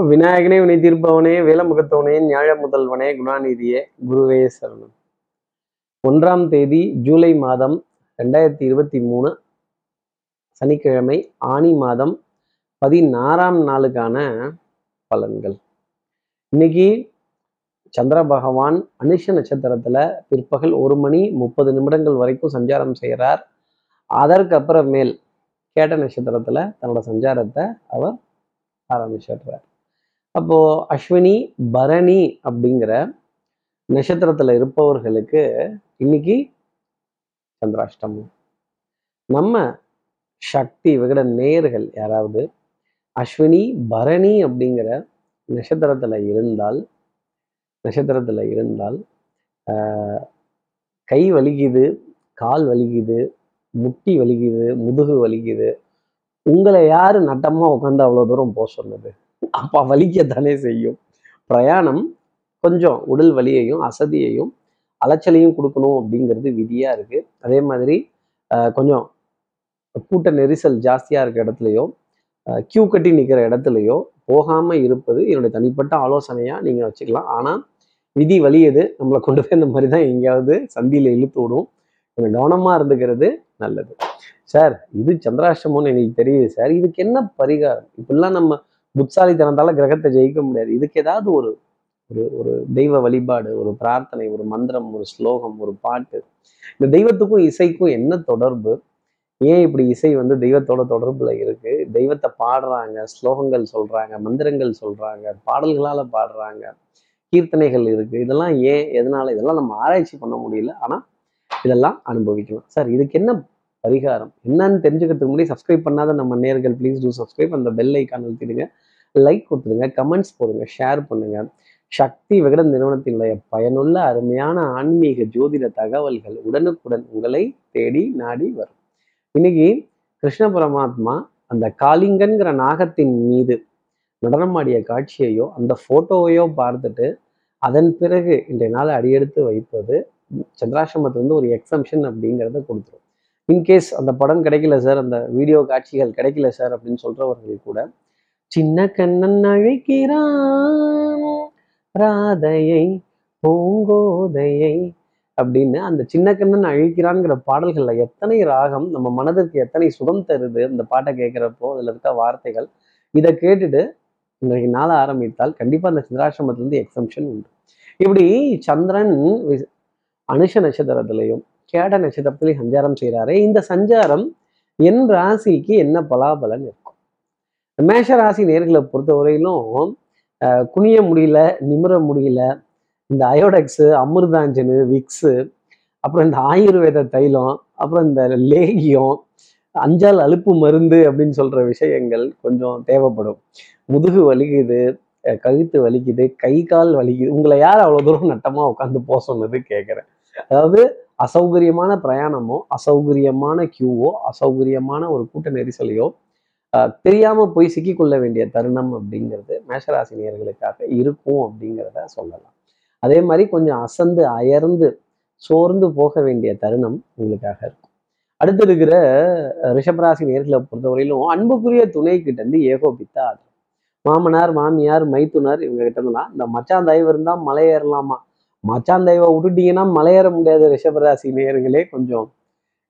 விநாயகனே வினை தீர்ப்பவனே வேலமுகத்தவனே ஞாழ முதல்வனே குணாநிதியே குருவே சரணம். ஒன்றாம் தேதி ஜூலை மாதம் ரெண்டாயிரத்தி இருபத்தி மூணு சனிக்கிழமை ஆணி மாதம் பதினாறாம் நாளுக்கான பலன்கள். இன்னைக்கு சந்திர பகவான் அனுஷ நட்சத்திரத்துல பிற்பகல் ஒரு மணி முப்பது நிமிடங்கள் வரைக்கும் சஞ்சாரம் செய்கிறார் அதற்கு அப்புறமேல் கேட்ட நட்சத்திரத்துல தன்னோட சஞ்சாரத்தை அவர் ஆரம்பிச்சிடுறார். அப்போ அஸ்வினி பரணி அப்படிங்கிற நட்சத்திரத்துல இருப்பவர்களுக்கு இன்னைக்கு சந்திராஷ்டமம். நம்ம சக்தி விகட நேயர்கள் யாராவது அஸ்வினி பரணி அப்படிங்கிற நட்சத்திரத்துல இருந்தால் நட்சத்திரத்துல இருந்தால் ஆஹ், கை வலிக்குது கால் வலிக்குது முட்டி வலிக்குது முதுகு வலிக்குது உங்களை யாரு நட்டமா உட்காந்து அவ்வளவு தூரம் போக சொன்னது? அப்போ வலிக்கத்தானே செய்யும். பிரயாணம் கொஞ்சம் உடல் வலியையும் அசதியையும் அலைச்சலையும் கொடுக்கணும் அப்படிங்கிறது விதியா இருக்கு. அதே மாதிரி கொஞ்சம் கூட்ட நெரிசல் ஜாஸ்தியா இருக்க இடத்துலையோ கியூ கட்டி நிற்கிற இடத்துலையோ போகாமல் இருப்பது என்னுடைய தனிப்பட்ட ஆலோசனையா நீங்க வச்சுக்கலாம். ஆனால் விதி வலியது நம்மளை கொண்டு போய் இந்த மாதிரி தான் எங்கேயாவது சந்தியில இழுத்து விடும். கொஞ்சம் கவனமா இருந்துக்கிறது நல்லது. சார் இது சந்திராஷ்டமம்னு எனக்கு தெரியுது சார். இதுக்கு என்ன பரிகாரம்? இப்படிலாம் நம்ம புத்தாலித்தனத்தால கிரகத்தை ஜெயிக்க முடியாது. இதுக்கு ஏதாவது ஒரு ஒரு ஒரு தெய்வ வழிபாடு ஒரு பிரார்த்தனை ஒரு மந்திரம் ஒரு ஸ்லோகம் ஒரு பாட்டு. இந்த தெய்வத்துக்கும் இசைக்கும் என்ன தொடர்பு? ஏன் இப்படி இசை வந்து தெய்வத்தோட தொடர்புல இருக்கு? தெய்வத்தை பாடுறாங்க ஸ்லோகங்கள் சொல்றாங்க மந்திரங்கள் சொல்றாங்க பாடல்களால பாடுறாங்க கீர்த்தனைகள் இருக்கு. இதெல்லாம் ஏன் எதனால? இதெல்லாம் நம்ம ஆராய்ச்சி பண்ண முடியல. ஆனா இதெல்லாம் அனுபவிக்கலாம் சார் இதுக்கு என்ன பரிகாரம். என்னன்னு தெரிஞ்சுக்கிறதுக்கு முன்னாடி சப்ஸ்கிரைப் பண்ணாத நம்ம நேர்கள் ப்ளீஸ் டூ சப்ஸ்கிரைப் அந்த பெல் ஐக்கான் அழுத்திடுங்க. லைக் கொடுத்துருங்க கமெண்ட்ஸ் போடுங்க. ஷேர் பண்ணுங்க. சக்தி விகடன் நிறுவனத்தினுடைய பயனுள்ள அருமையான ஆன்மீக ஜோதிட தகவல்கள் உடனுக்குடன் உங்களை தேடி நாடி வரும். இன்னைக்கு கிருஷ்ண பரமாத்மா அந்த காளிங்கன்கிற நாகத்தின் மீது நடனமாடிய காட்சியையோ அந்த போட்டோவையோ பார்த்துட்டு அதன் பிறகு இன்றைய நாள் அடியெடுத்து வைப்பது சந்திராசிரமத்திலிருந்து ஒரு எக்ஸம்ஷன் அப்படிங்கிறத கொடுத்துரும். இன்கேஸ் அந்த படம் கிடைக்கல சார் அந்த வீடியோ காட்சிகள் கிடைக்கல சார் அப்படின்னு சொல்றவர்கள் கூட சின்ன கண்ணன் அழைக்கிறான் ராதையை பூங்கோதையை அப்படின்னு அந்த சின்ன கண்ணன் அழிக்கிறான்ங்கிற பாடல்கள்ல எத்தனை ராகம் நம்ம மனதிற்கு எத்தனை சுகம் தருது அந்த பாட்டை கேட்குறப்போ அதுல இருக்க வார்த்தைகள் இதை கேட்டுட்டு இன்றைக்கு நாளை ஆரம்பித்தால் கண்டிப்பா அந்த சந்திராசிரமத்திலிருந்து எக்ஸம்ஷன் உண்டு. இப்படி சந்திரன் வி- அனுஷ நட்சத்திரத்திலையும் கேட நட்சத்திரத்திலே சஞ்சாரம் செய்கிறாரே. இந்த சஞ்சாரம் என் ராசிக்கு என்ன பலாபலன் இருக்கும்? மேஷ ராசி நேர்களை பொறுத்தவரையிலும் அஹ், குனிய முடியல நிமிர முடியல இந்த அயோடெக்ஸு அமிர்தாஞ்சனு விக்ஸு அப்புறம் இந்த ஆயுர்வேத தைலம் அப்புறம் இந்த லேகியம் அஞ்சால் அலுப்பு மருந்து அப்படின்னு சொல்ற விஷயங்கள் கொஞ்சம் தேவைப்படும். முதுகு வலிக்குது கழுத்து வலிக்குது கை கால் வலிக்குது. உங்களை யார் அவ்வளோ தூரம் நட்டமா உட்காந்து போக சொன்னது கேட்குறேன். அதாவது அசௌகரியமான பிரயாணமோ அசௌகரியமான கியூவோ அசௌகரியமான ஒரு கூட்ட நெரிசலையோ அஹ் தெரியாம போய் சிக்கிக்கொள்ள வேண்டிய தருணம் அப்படிங்கிறது மேஷராசினியர்களுக்காக இருக்கும் அப்படிங்கிறத சொல்லலாம். அதே மாதிரி கொஞ்சம் அசந்து அயர்ந்து சோர்ந்து போக வேண்டிய தருணம் உங்களுக்காக இருக்கும். அடுத்து இருக்கிற ரிஷபராசி நேர்களை பொறுத்தவரையிலும் அன்புக்குரிய துணை கிட்ட இருந்து ஏகோபித்தா மாமனார் மாமியார் மைத்துனர் இவங்க கிட்ட இருந்தெல்லாம் இந்த மச்சான் தயவு இருந்தால் மலை ஏறலாமா? மச்சான் தெய்வம் விட்டுட்டீங்கன்னா மலை ஏற ரிஷபராசி நேயர்களே கொஞ்சம்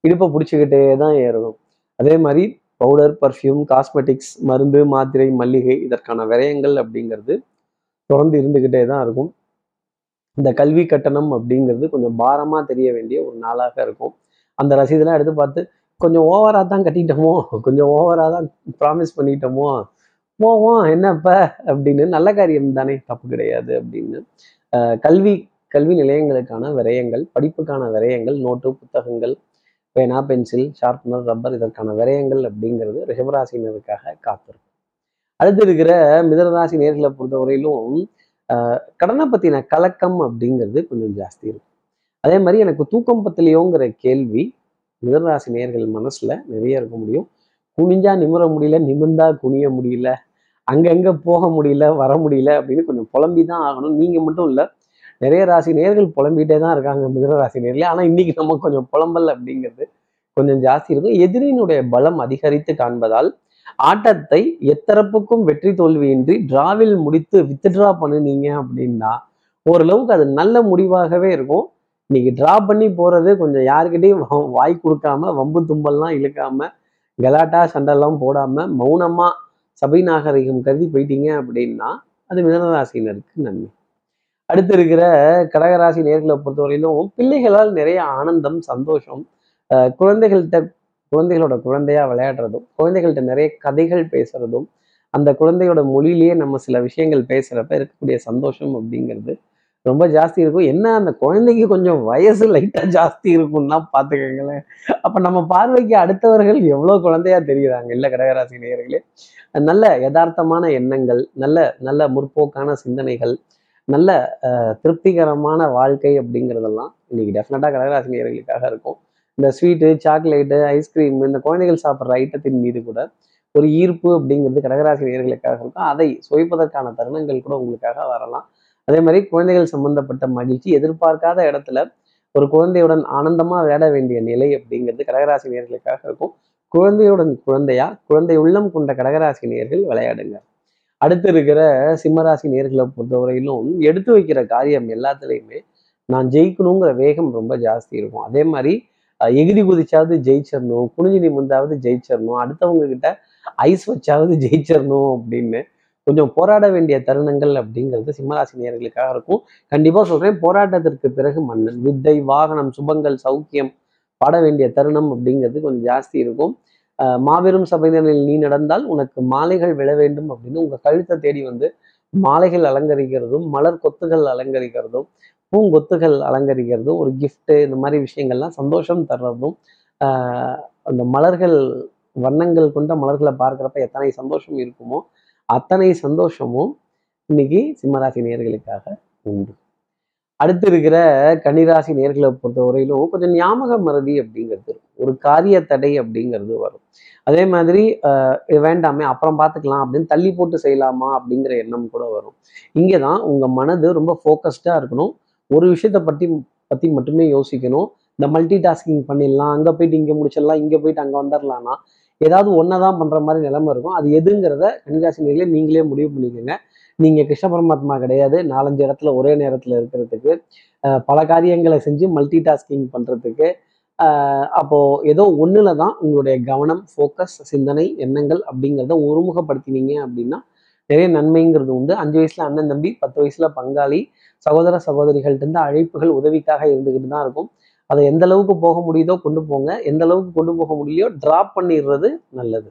இடுப்பை பிடிச்சிக்கிட்டே தான் ஏறணும். அதே மாதிரி பவுடர் பர்ஃப்யூம் காஸ்மெட்டிக்ஸ் மருந்து மாத்திரை மல்லிகை இதற்கான விரயங்கள் அப்படிங்கிறது தொடர்ந்து இருந்துக்கிட்டே தான் இருக்கும். இந்த கல்வி கட்டணம் அப்படிங்கிறது கொஞ்சம் பாரமாக தெரிய வேண்டிய ஒரு நாளாக இருக்கும். அந்த ரசீதெல்லாம் எடுத்து பார்த்து கொஞ்சம் ஓவராக தான் கட்டிட்டோமோ கொஞ்சம் ஓவராக தான் ப்ராமிஸ் பண்ணிட்டோமோ போவோம் என்னப்ப அப்படின்னு நல்ல காரியம் தானே தப்பு கிடையாது அப்படின்னு கல்வி கல்வி நிலையங்களுக்கான விரயங்கள் படிப்புக்கான விரயங்கள் நோட்டு புத்தகங்கள் பேனா பென்சில் ஷார்ப்னர் ரப்பர் இதற்கான விரயங்கள் அப்படிங்கிறது ரிஷபராசினருக்காக காத்திருக்கும். அடுத்து இருக்கிற மிதனராசி நேர்களை பொறுத்தவரையிலும் ஆஹ் கடனை பத்தின கலக்கம் அப்படிங்கிறது கொஞ்சம் ஜாஸ்தி இருக்கும். அதே மாதிரி எனக்கு தூக்கம் பத்திலையோங்கிற கேள்வி மிதனராசி நேர்கள் மனசுல நிறைய இருக்க முடியும். குனிஞ்சா நிமிர முடியல நிமிர்ந்தா குனிய முடியல அங்கங்கே போக முடியல வர முடியல அப்படின்னு கொஞ்சம் புலம்பி தான் ஆகணும். நீங்க மட்டும் இல்ல நிறைய ராசி நேர்கள் புலம்பிகிட்டே தான் இருக்காங்க மிதன ராசி நேர்களே. ஆனா இன்னைக்கு நம்ம கொஞ்சம் புலம்பல் அப்படிங்கிறது கொஞ்சம் ஜாஸ்தி இருக்கும். எதிரியினுடைய பலம் அதிகரித்து காண்பதால் ஆட்டத்தை எத்தரப்புக்கும் வெற்றி தோல்வியின்றி டிராவில் முடித்து வித்ட்ரா பண்ணுனீங்க அப்படின்னா ஓரளவுக்கு அது நல்ல முடிவாகவே இருக்கும். இன்னைக்கு டிரா பண்ணி போறது கொஞ்சம் யாருக்கிட்டையும் வாய் கொடுக்காம வம்பு தும்பல்லாம் இழுக்காம கலாட்டா சண்டெல்லாம் போடாம மௌனமா சபை நாகரிகம் கருதி போயிட்டீங்க அப்படின்னா அது மிதனராசினருக்கு நன்மை. அடுத்து இருக்கிற கடகராசி நேர்களை பொறுத்தவரையிலும் பிள்ளைகளால் நிறைய ஆனந்தம் சந்தோஷம் குழந்தைகள்கிட்ட குழந்தைகளோட குழந்தையா விளையாடுறதும் குழந்தைகள்கிட்ட நிறைய கதைகள் பேசுறதும் அந்த குழந்தையோட மொழியிலேயே நம்ம சில விஷயங்கள் பேசுறப்ப இருக்கக்கூடிய சந்தோஷம் அப்படிங்கிறது ரொம்ப ஜாஸ்தி இருக்கும். என்ன அந்த குழந்தைக்கு கொஞ்சம் வயசு லைட்டா ஜாஸ்தி இருக்கும்னா பார்த்துக்கோங்களேன். அப்ப நம்ம பார்வைக்கு அடுத்தவர்கள் எவ்வளவு குழந்தையா தெரியுறாங்க இல்ல கடகராசி நேயர்களே. நல்ல யதார்த்தமான எண்ணங்கள் நல்ல நல்ல முற்போக்கான சிந்தனைகள் நல்ல திருப்திகரமான வாழ்க்கை அப்படிங்கிறதெல்லாம் இன்னைக்கு டெஃபினட்டாக கடகராசினியர்களுக்காக இருக்கும். இந்த ஸ்வீட்டு சாக்லேட்டு ஐஸ்கிரீம் இந்த குழந்தைகள் சாப்பிட்ற ஐட்டத்தின் மீது கூட ஒரு ஈர்ப்பு அப்படிங்கிறது கடகராசி நேர்களுக்காக இருக்கும். அதை சுவைப்பதற்கான தருணங்கள் கூட உங்களுக்காக வரலாம். அதே மாதிரி குழந்தைகள் சம்பந்தப்பட்ட மகிழ்ச்சி எதிர்பார்க்காத இடத்துல ஒரு குழந்தையுடன் ஆனந்தமாக விளையாட வேண்டிய நிலை அப்படிங்கிறது கடகராசி நேர்களுக்காக இருக்கும். குழந்தையுடன் குழந்தையா குழந்தை உள்ளம் கொண்ட கடகராசி நேர்கள் விளையாடுங்க. அடுத்து இருக்கிற சிம்மராசி நேர்களை பொறுத்தவரையிலும் எடுத்து வைக்கிற காரியம் எல்லாத்துலேயுமே நான் ஜெயிக்கணுங்கிற வேகம் ரொம்ப ஜாஸ்தி இருக்கும். அதே மாதிரி அஹ், எகிரி குதிச்சாவது ஜெயிச்சிடணும் குனிஞ்சு நிமிந்தாவது ஜெயிச்சிடணும் அடுத்தவங்க கிட்ட ஐஸ் வச்சாவது ஜெயிச்சிடணும் அப்படின்னு கொஞ்சம் போராட வேண்டிய தருணங்கள் அப்படிங்கிறது சிம்மராசி நேர்களுக்காக இருக்கும். கண்டிப்பாக சொல்கிறேன் போராட்டத்திற்கு பிறகு மன்னன் வித்தை வாகனம் சுபங்கள் சௌக்கியம் பாட வேண்டிய தருணம் அப்படிங்கிறது கொஞ்சம் ஜாஸ்தி இருக்கும். மாபெரும் சபைதனில் நீ நடந்தால் உனக்கு மாலைகள் விழ வேண்டும் அப்படின்னு உங்க கழுத்தை தேடி வந்து மாலைகள் அலங்கரிக்கிறதும் மலர் கொத்துகள் அலங்கரிக்கிறதும் பூங்கொத்துகள் அலங்கரிக்கிறதும் ஒரு கிஃப்ட்டு இந்த மாதிரி விஷயங்கள்லாம் சந்தோஷம் தர்றதும் ஆஹ் அந்த மலர்கள் வண்ணங்கள் கொண்ட மலர்களை பார்க்குறப்ப எத்தனை சந்தோஷம் இருக்குமோ அத்தனை சந்தோஷமும் இன்னைக்கு சிம்மராசி நேர்களுக்காக உண்டு. அடுத்து இருக்கிற கன்னிராசி நேர்களை பொறுத்தவரையிலும் கொஞ்சம் ஞாபக மறதி அப்படிங்கிறது ஒரு காரிய தடை அப்படிங்கிறது வரும். அதே மாதிரி வேண்டாமே அப்புறம் பார்த்துக்கலாம் அப்படின்னு தள்ளி போட்டு செய்யலாமா அப்படிங்கிற எண்ணம் கூட வரும். இங்கே தான் உங்கள் மனது ரொம்ப ஃபோக்கஸ்டாக இருக்கணும். ஒரு விஷயத்தை பற்றி பற்றி மட்டுமே யோசிக்கணும். இந்த மல்டி டாஸ்கிங் பண்ணிடலாம் அங்கே போயிட்டு இங்கே முடிச்சிடலாம் இங்கே போயிட்டு அங்கே வந்துடலாம்னா ஏதாவது ஒன்றை தான் பண்ணுற மாதிரி நிலைமை இருக்கும். அது எதுங்கிறத கன்னிராசி நேர்களே நீங்களே முடிவு பண்ணிக்கோங்க. நீங்கள் கிருஷ்ண பரமாத்மா கிடையாது. நாலஞ்சு இடத்துல ஒரே நேரத்தில் இருக்கிறதுக்கு பல காரியங்களை செஞ்சு மல்டி டாஸ்கிங் பண்ணுறதுக்கு அப்போது ஏதோ ஒன்றில் தான் உங்களுடைய கவனம் ஃபோக்கஸ் சிந்தனை எண்ணங்கள் அப்படிங்கிறத ஒருமுகப்படுத்தினீங்க அப்படின்னா நிறைய நன்மைங்கிறது உண்டு. அஞ்சு வயசுல அண்ணன் தம்பி பத்து வயசுல பங்காளி சகோதர சகோதரிகள்கிட்ட இருந்து அழைப்புகள் உதவிக்காக இருந்துக்கிட்டு தான் இருக்கும். அதை எந்த அளவுக்கு போக முடியுதோ கொண்டு போங்க. எந்த அளவுக்கு கொண்டு போக முடியலையோ டிராப் பண்ணிடுறது நல்லது.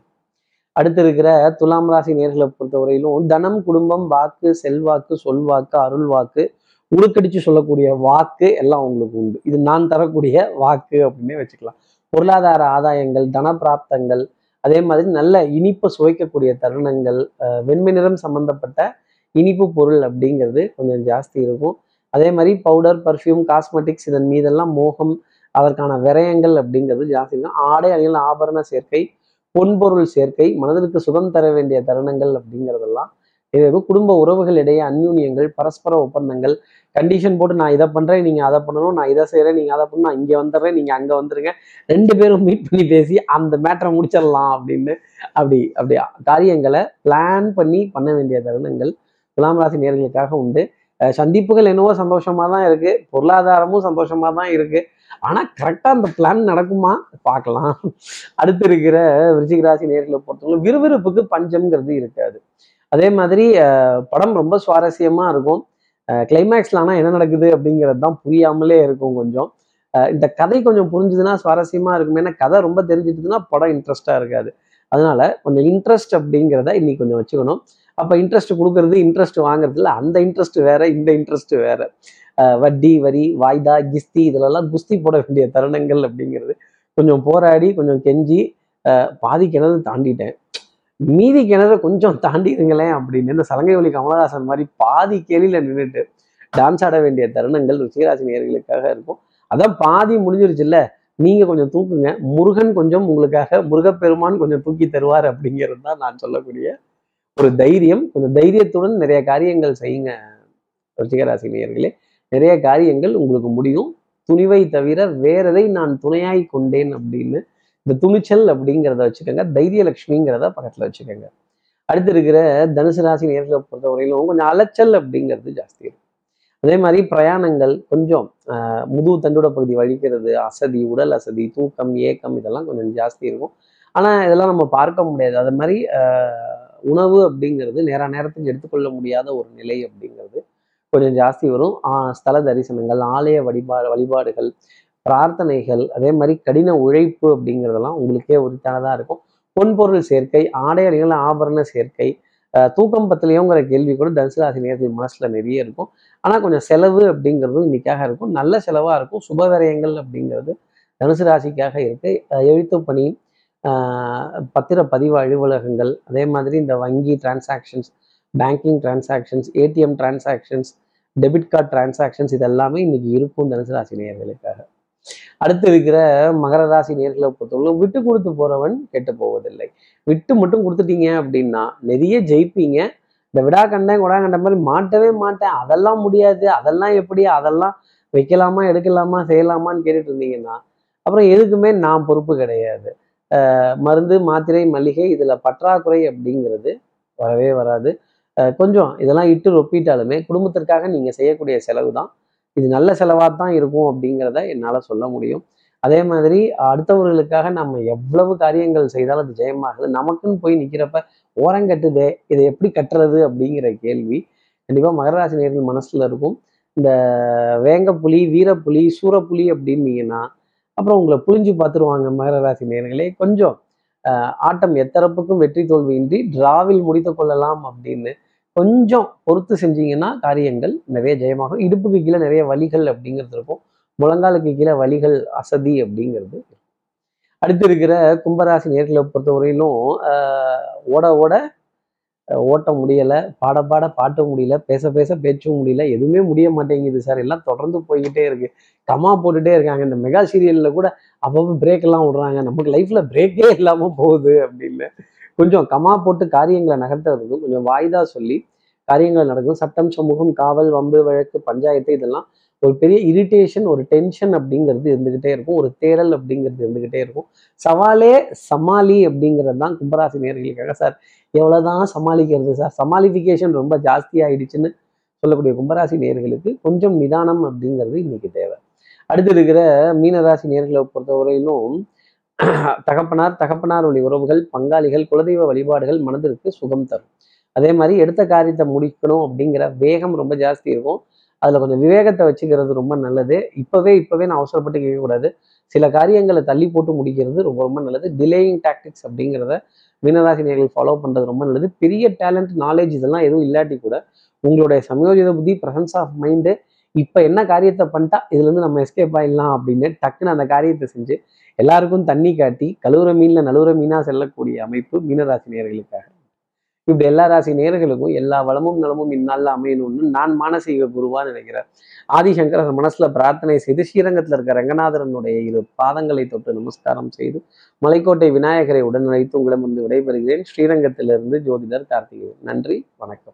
அடுத்து இருக்கிற துலாம் ராசி நேர்களை பொறுத்தவரையிலும் தனம் குடும்பம் வாக்கு செல்வாக்கு சொல்வாக்கு அருள் வாக்கு உருக்கடிச்சு சொல்லக்கூடிய வாக்கு எல்லாம் உங்களுக்கு உண்டு. இது நான் தரக்கூடிய வாக்கு அப்படின்னே வச்சுக்கலாம். பொருளாதார ஆதாயங்கள் தன பிராப்தங்கள் அதே மாதிரி நல்ல இனிப்பை சுவைக்கக்கூடிய தருணங்கள் வெண்மை நிறம் சம்பந்தப்பட்ட இனிப்பு பொருள் அப்படிங்கிறது கொஞ்சம் ஜாஸ்தி இருக்கும். அதே மாதிரி பவுடர் பர்ஃப்யூம் காஸ்மெட்டிக்ஸ் இதன் மீதெல்லாம் மோகம் அதற்கான விரயங்கள் அப்படிங்கிறது ஜாஸ்தி இருக்கும். ஆடை அணிகள் ஆபரண சேர்க்கை பொன்பொருள் சேர்க்கை மனதிற்கு சுகம் தர வேண்டிய தருணங்கள் அப்படிங்கிறதெல்லாம் இது குடும்ப உறவுகள் இடையே அந்யூன்யங்கள் பரஸ்பர ஒப்பந்தங்கள் கண்டிஷன் போட்டு நான் இதை பண்றேன் நீங்க அதை பண்ணணும் நான் இதை செய்கிறேன் நீங்க அதை பண்ணணும் நான் இங்க வந்துடுறேன் நீங்க அங்க வந்துருங்க ரெண்டு பேரும் மீட் பண்ணி பேசி அந்த மேட்டரை முடிச்சிடலாம் அப்படின்னு அப்படி அப்படி காரியங்களை பிளான் பண்ணி பண்ண வேண்டிய தருணங்கள் துலாம் ராசி நேர்களுக்காக உண்டு. சந்திப்புகள் என்னவோ சந்தோஷமா தான் இருக்கு பொருளாதாரமும் சந்தோஷமா தான் இருக்கு. ஆனா கரெக்டா அந்த பிளான் நடக்குமா? பார்க்கலாம். அடுத்து இருக்கிற விருச்சிகராசி நேர்களை பொறுத்தவரை விறுவிறுப்புக்கு பஞ்சம்ங்கிறது இருக்காது. அதே மாதிரி படம் ரொம்ப சுவாரஸ்யமா இருக்கும். கிளைமேக்ஸ்ல ஆனா என்ன நடக்குது அப்படிங்கிறது தான் புரியாமலே இருக்கும் கொஞ்சம். இந்த கதை கொஞ்சம் புரிஞ்சுதுன்னா சுவாரஸ்யமா இருக்கும். ஏன்னா கதை ரொம்ப தெரிஞ்சிட்டுதுன்னா படம் இன்ட்ரெஸ்டா இருக்காது. அதனால கொஞ்சம் இன்ட்ரெஸ்ட் அப்படிங்கிறத இன்னைக்கு கொஞ்சம் வச்சுக்கணும். அப்ப இன்ட்ரெஸ்ட் கொடுக்கறது இன்ட்ரெஸ்ட் வாங்குறதுல அந்த இன்ட்ரெஸ்ட் வேற இந்த இன்ட்ரெஸ்ட் வேற. வட்டி வரி வாய்தா கிஸ்தி இதிலெல்லாம் குஸ்தி போட வேண்டிய தருணங்கள் அப்படிங்கிறது கொஞ்சம் போராடி கொஞ்சம் கெஞ்சி அஹ், பாதி கிணறு தாண்டிட்டேன். மீதி கிணறு கொஞ்சம் தாண்டிடுங்களேன் அப்படின்னு இந்த சலங்கை ஒளி கமலஹாசன் மாதிரி பாதி கேலியில நின்றுட்டு டான்ஸ் ஆட வேண்டிய தருணங்கள் ருச்சிகராசி நேர்களுக்காக இருக்கும். அதான் பாதி முடிஞ்சிருச்சுல்ல நீங்க கொஞ்சம் தூக்குங்க. முருகன் கொஞ்சம் உங்களுக்காக முருகப்பெருமான் கொஞ்சம் தூக்கி தருவார் அப்படிங்கிறது தான் நான் சொல்லக்கூடிய ஒரு தைரியம். கொஞ்சம் தைரியத்துடன் நிறைய காரியங்கள் செய்யுங்க ருச்சிகராசி நேயர்களே நிறைய காரியங்கள் உங்களுக்கு முடியும். துணிவை தவிர வேறதை நான் துணையாய் கொண்டேன் அப்படின்னு இந்த துணிச்சல் அப்படிங்கிறத வச்சுக்கோங்க. தைரியலட்சுமிங்கிறத பக்கத்தில் வச்சுக்கோங்க. அடுத்து இருக்கிற தனுசு ராசி நேர்களை பொறுத்தவரையிலும் கொஞ்சம் அலைச்சல் அப்படிங்கிறது ஜாஸ்தி இருக்கும். அதே மாதிரி பிரயாணங்கள் கொஞ்சம் முதுகு தண்டோட பகுதி வலிக்கிறது அசதி உடல் அசதி தூக்கம் ஏக்கம் இதெல்லாம் கொஞ்சம் ஜாஸ்தி இருக்கும். ஆனால் இதெல்லாம் நம்ம பார்க்க முடியாது. அது மாதிரி உணவு அப்படிங்கிறது நேர நேரத்துக்கு எடுத்துக்கொள்ள முடியாத ஒரு நிலை அப்படிங்கிறது. கொஞ்சம் ஜாஸ்தி வரும். ஸ்தல தரிசனங்கள் ஆலய வழிபாடு வழிபாடுகள் பிரார்த்தனைகள் அதே மாதிரி கடின உழைப்பு அப்படிங்கிறதெல்லாம் உங்களுக்கே உரித்தானதாக இருக்கும். பொன்பொருள் சேர்க்கை ஆடை அணிகள் ஆபரண சேர்க்கை தூக்கம் பத்திலையோங்கிற கேள்வி கூட தனுசு ராசி நேரத்தில் மனசில் நிறைய இருக்கும். ஆனால் கொஞ்சம் செலவு அப்படிங்கிறதும் இன்னைக்காக இருக்கும். நல்ல செலவாக இருக்கும். சுபகரியங்கள் அப்படிங்கிறது தனுசு ராசிக்காக இருக்கு எழுத்து பணி பத்திர பதிவு அலுவலகங்கள் அதே மாதிரி இந்த வங்கி transactions banking transactions ATM transactions debit card transactions இது எல்லாமே இன்னைக்கு இருக்கும் தனுசு ராசி நேர்களுக்காக அடுத்து இருக்கிற மகர ராசி நேர்களை பொறுத்தவரை விட்டு கொடுத்து போறவன் கெட்டு போவதில்லை. விட்டு மட்டும் கொடுத்துட்டீங்க அப்படின்னா நிறைய ஜெயிப்பீங்க. இந்த விடா கண்டேன் குடா கண்ட மாதிரி மாட்டவே மாட்டேன். அதெல்லாம் முடியாது. அதெல்லாம் எப்படி? அதெல்லாம் வைக்கலாமா எடுக்கலாமா செய்யலாமான்னு கேட்டுட்டு இருந்தீங்கன்னா அப்புறம் எதுக்குமே நான் பொறுப்பு கிடையாது. மருந்து மாத்திரை மளிகை இதுல பற்றாக்குறை அப்படிங்கிறது வரவே வராது. கொஞ்சம் இதெல்லாம் இட்டு ஒப்பிட்டாலுமே குடும்பத்திற்காக நீங்கள் செய்யக்கூடிய செலவு தான் இது நல்ல செலவாக தான் இருக்கும் அப்படிங்கிறத என்னால் சொல்ல முடியும். அதே மாதிரி அடுத்தவர்களுக்காக நம்ம எவ்வளவு காரியங்கள் செய்தாலும் அது ஜெயமாகுது. நமக்குன்னு போய் நிற்கிறப்ப ஓரங்கட்டுதே இதை எப்படி கட்டுறது அப்படிங்கிற கேள்வி கண்டிப்பாக மகராசி நேர்கள் மனசில் இருக்கும். இந்த வேங்கப்புலி வீரப்புலி சூரப்புலி அப்படின்னீங்கன்னா அப்புறம் உங்களை புளிஞ்சு பார்த்துருவாங்க மகர ராசி நேர்களே. கொஞ்சம் ஆட்டம் எத்தரப்புக்கும் வெற்றி தோல்வியின்றி டிராவில் முடித்து கொள்ளலாம் அப்படின்னு கொஞ்சம் பொறுத்து செஞ்சீங்கன்னா காரியங்கள் நிறைய ஜெயமாகும். இடுப்புக்கு கீழே நிறைய வலிகள் அப்படிங்கிறது இருக்கும். முழங்காலுக்கு கீழே வலிகள் அசதி அப்படிங்கிறது அடுத்து இருக்கிற கும்பராசி நேர்களை பொறுத்தவரையிலும் ஓட ஓட ஓட்ட முடியலை பாட பாட பாட்ட முடியல பேச பேச பேச்சும் முடியல எதுவுமே முடிய மாட்டேங்குது சார். எல்லாம் தொடர்ந்து போய்கிட்டே இருக்கு. கமா போட்டுட்டே இருக்காங்க. இந்த மெகா சீரியலில் கூட அப்பப்போ பிரேக் எல்லாம் விடுறாங்க. நமக்கு லைஃப்ல பிரேக்கே இல்லாமல் போகுது அப்படின்னு. கொஞ்சம் கமா போட்டு காரியங்களை நகர்த்துறதுக்கும் கொஞ்சம் வாய்தா சொல்லி காரியங்கள் நடக்கும். சட்டம் சமூகம் காவல் வம்பு வழக்கு பஞ்சாயத்து இதெல்லாம் ஒரு பெரிய இரிட்டேஷன் ஒரு டென்ஷன் அப்படிங்கிறது இருந்துகிட்டே இருக்கும். ஒரு தேடல் அப்படிங்கிறது இருந்துகிட்டே இருக்கும். சவாலே சமாளி அப்படிங்கிறது தான் கும்பராசி நேர்களுக்காக சார். எவ்வளோதான் சமாளிக்கிறது சார்? சமாளிஃபிகேஷன் ரொம்ப ஜாஸ்தி ஆயிடுச்சுன்னு சொல்லக்கூடிய கும்பராசி நேர்களுக்கு கொஞ்சம் நிதானம் அப்படிங்கிறது இன்னைக்கு தேவை. அடுத்து இருக்கிற மீனராசி நேர்களை பொறுத்தவரையிலும் தகப்பனார் தகப்பனார் வழி உறவுகள் பங்காளிகள் குலதெய்வ வழிபாடுகள் மனதிற்கு சுகம் தரும். அதே மாதிரி எடுத்த காரியத்தை முடிக்கணும் அப்படிங்கிற வேகம் ரொம்ப ஜாஸ்தி இருக்கும். அதில் கொஞ்சம் விவேகத்தை வச்சுக்கிறது ரொம்ப நல்லது. இப்போவே இப்போவே நான் அவசரப்பட்டு கேட்கக்கூடாது. சில காரியங்களை தள்ளி போட்டு முடிக்கிறது ரொம்ப ரொம்ப நல்லது. டிலேயிங் டாக்டிக்ஸ் அப்படிங்கிறத மீனராசினியர்கள் ஃபாலோ பண்ணுறது ரொம்ப நல்லது. பெரிய டேலண்ட் நாலேஜ் இதெல்லாம் எதுவும் இல்லாட்டி கூட உங்களுடைய சமயோஜித புத்தி ப்ரசன்ஸ் ஆஃப் மைண்டு இப்போ என்ன காரியத்தை பண்ணிட்டா இதுலேருந்து நம்ம எஸ்கேப் ஆகிடலாம் அப்படின்னு டக்குன்னு அந்த காரியத்தை செஞ்சு எல்லாருக்கும் தண்ணி காட்டி கழுவுற மீனில் நழுவுற மீனாக செல்லக்கூடிய அமைப்பு மீனராசி நேர்களுக்காக. இப்படி எல்லா ராசி நேர்களுக்கும் எல்லா வளமும் நலமும் இந்நாளில் அமையணும்னு நான் மானசீக குருவா நினைக்கிறேன். ஆதிசங்கரர் மனசுல பிரார்த்தனை செய்து ஸ்ரீரங்கத்தில் இருக்க ரங்கநாதரனுடைய இரு பாதங்களை தொட்டு நமஸ்காரம் செய்து மலைக்கோட்டை விநாயகரை உடன் அழைத்து உங்களிடம் வந்து விடைபெறுகிறேன். ஸ்ரீரங்கத்திலிருந்து ஜோதிடர் கார்த்திகேயன். நன்றி வணக்கம்.